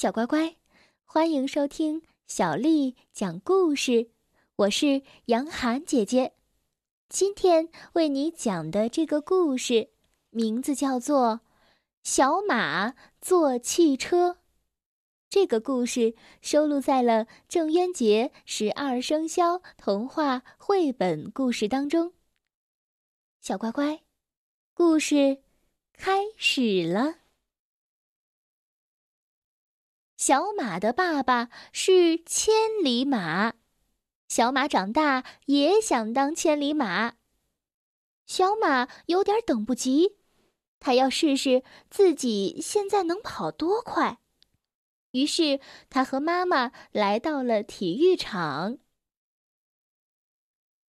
小乖乖，欢迎收听小丽讲故事。我是杨涵姐姐，今天为你讲的这个故事名字叫做《小马坐汽车》。这个故事收录在了郑渊洁十二生肖童话绘本故事当中。小乖乖，故事开始了。小马的爸爸是千里马，小马长大也想当千里马。小马有点等不及，他要试试自己现在能跑多快。于是，他和妈妈来到了体育场。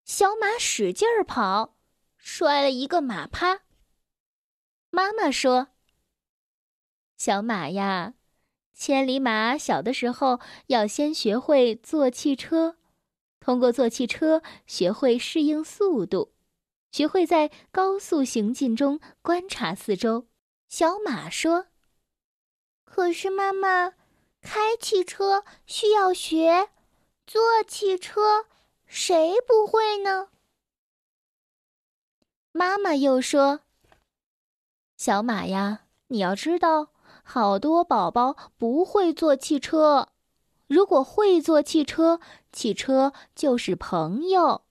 小马使劲儿跑，摔了一个马趴。妈妈说：“小马呀。”千里马小的时候要先学会坐汽车，通过坐汽车学会适应速度，学会在高速行进中观察四周。小马说：“可是妈妈，开汽车需要学，坐汽车谁不会呢？”妈妈又说：“小马呀，你要知道。”好多宝宝不会坐汽车，如果会坐汽车，汽车就是朋友；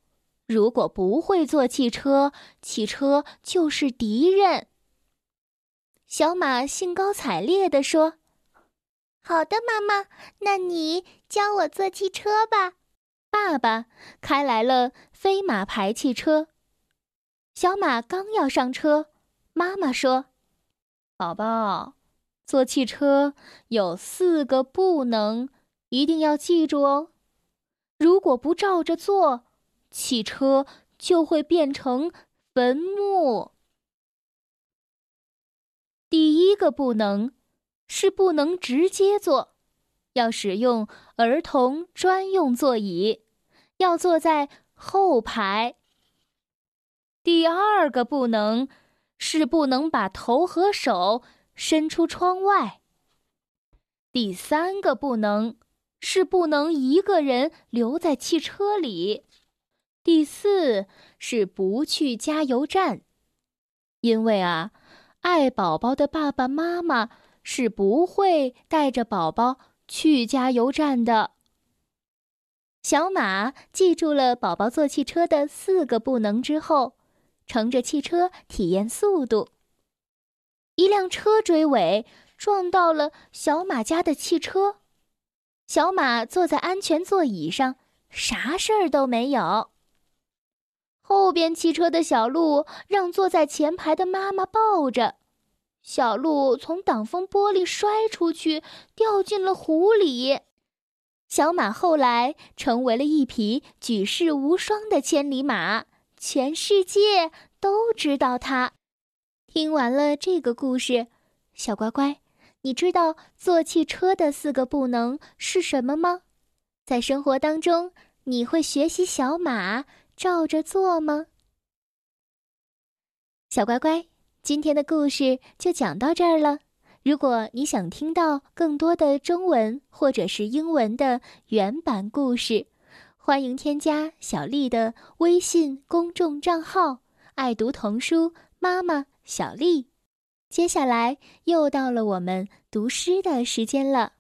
如果不会坐汽车，汽车就是敌人。小马兴高采烈地说：“好的，妈妈，那你教我坐汽车吧。”爸爸开来了飞马牌汽车，小马刚要上车，妈妈说：“宝宝。”坐汽车有四个不能，一定要记住哦。如果不照着做，汽车就会变成坟墓。第一个不能是不能直接坐，要使用儿童专用座椅，要坐在后排。第二个不能是不能把头和手。伸出窗外。第三个不能是不能一个人留在汽车里。第四是不去加油站，因为啊，爱宝宝的爸爸妈妈是不会带着宝宝去加油站的。小马记住了宝宝坐汽车的四个不能之后，乘着汽车体验速度。一辆车追尾，撞到了小马家的汽车。小马坐在安全座椅上，啥事儿都没有。后边汽车的小鹿让坐在前排的妈妈抱着，小鹿从挡风玻璃摔出去，掉进了湖里。小马后来成为了一匹举世无双的千里马，全世界都知道它。听完了这个故事，小乖乖，你知道坐汽车的四个不能是什么吗？在生活当中，你会学习小马照着做吗？小乖乖，今天的故事就讲到这儿了。如果你想听到更多的中文或者是英文的原版故事，欢迎添加小丽的微信公众账号“爱读童书妈妈”。小丽，接下来又到了我们读诗的时间了。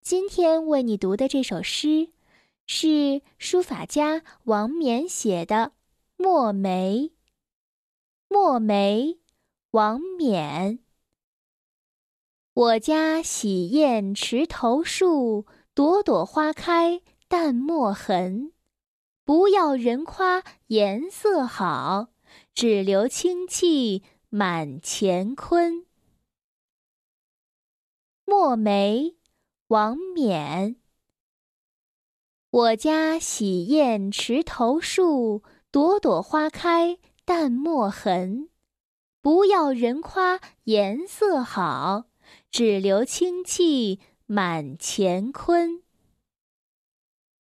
今天为你读的这首诗，是书法家王冕写的《墨梅》。墨梅，王冕。我家洗砚池头树，朵朵花开淡墨痕。不要人夸颜色好，只留清气。满乾坤。墨梅，王冕。我家洗砚池头树，朵朵花开淡墨痕。不要人夸颜色好，只留清气满乾坤。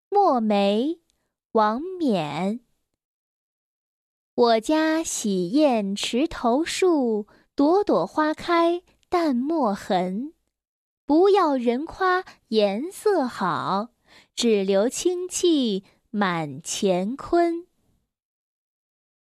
墨梅，王冕。我家洗砚池头树，朵朵花开淡墨痕。不要人夸颜色好，只留清气满乾坤。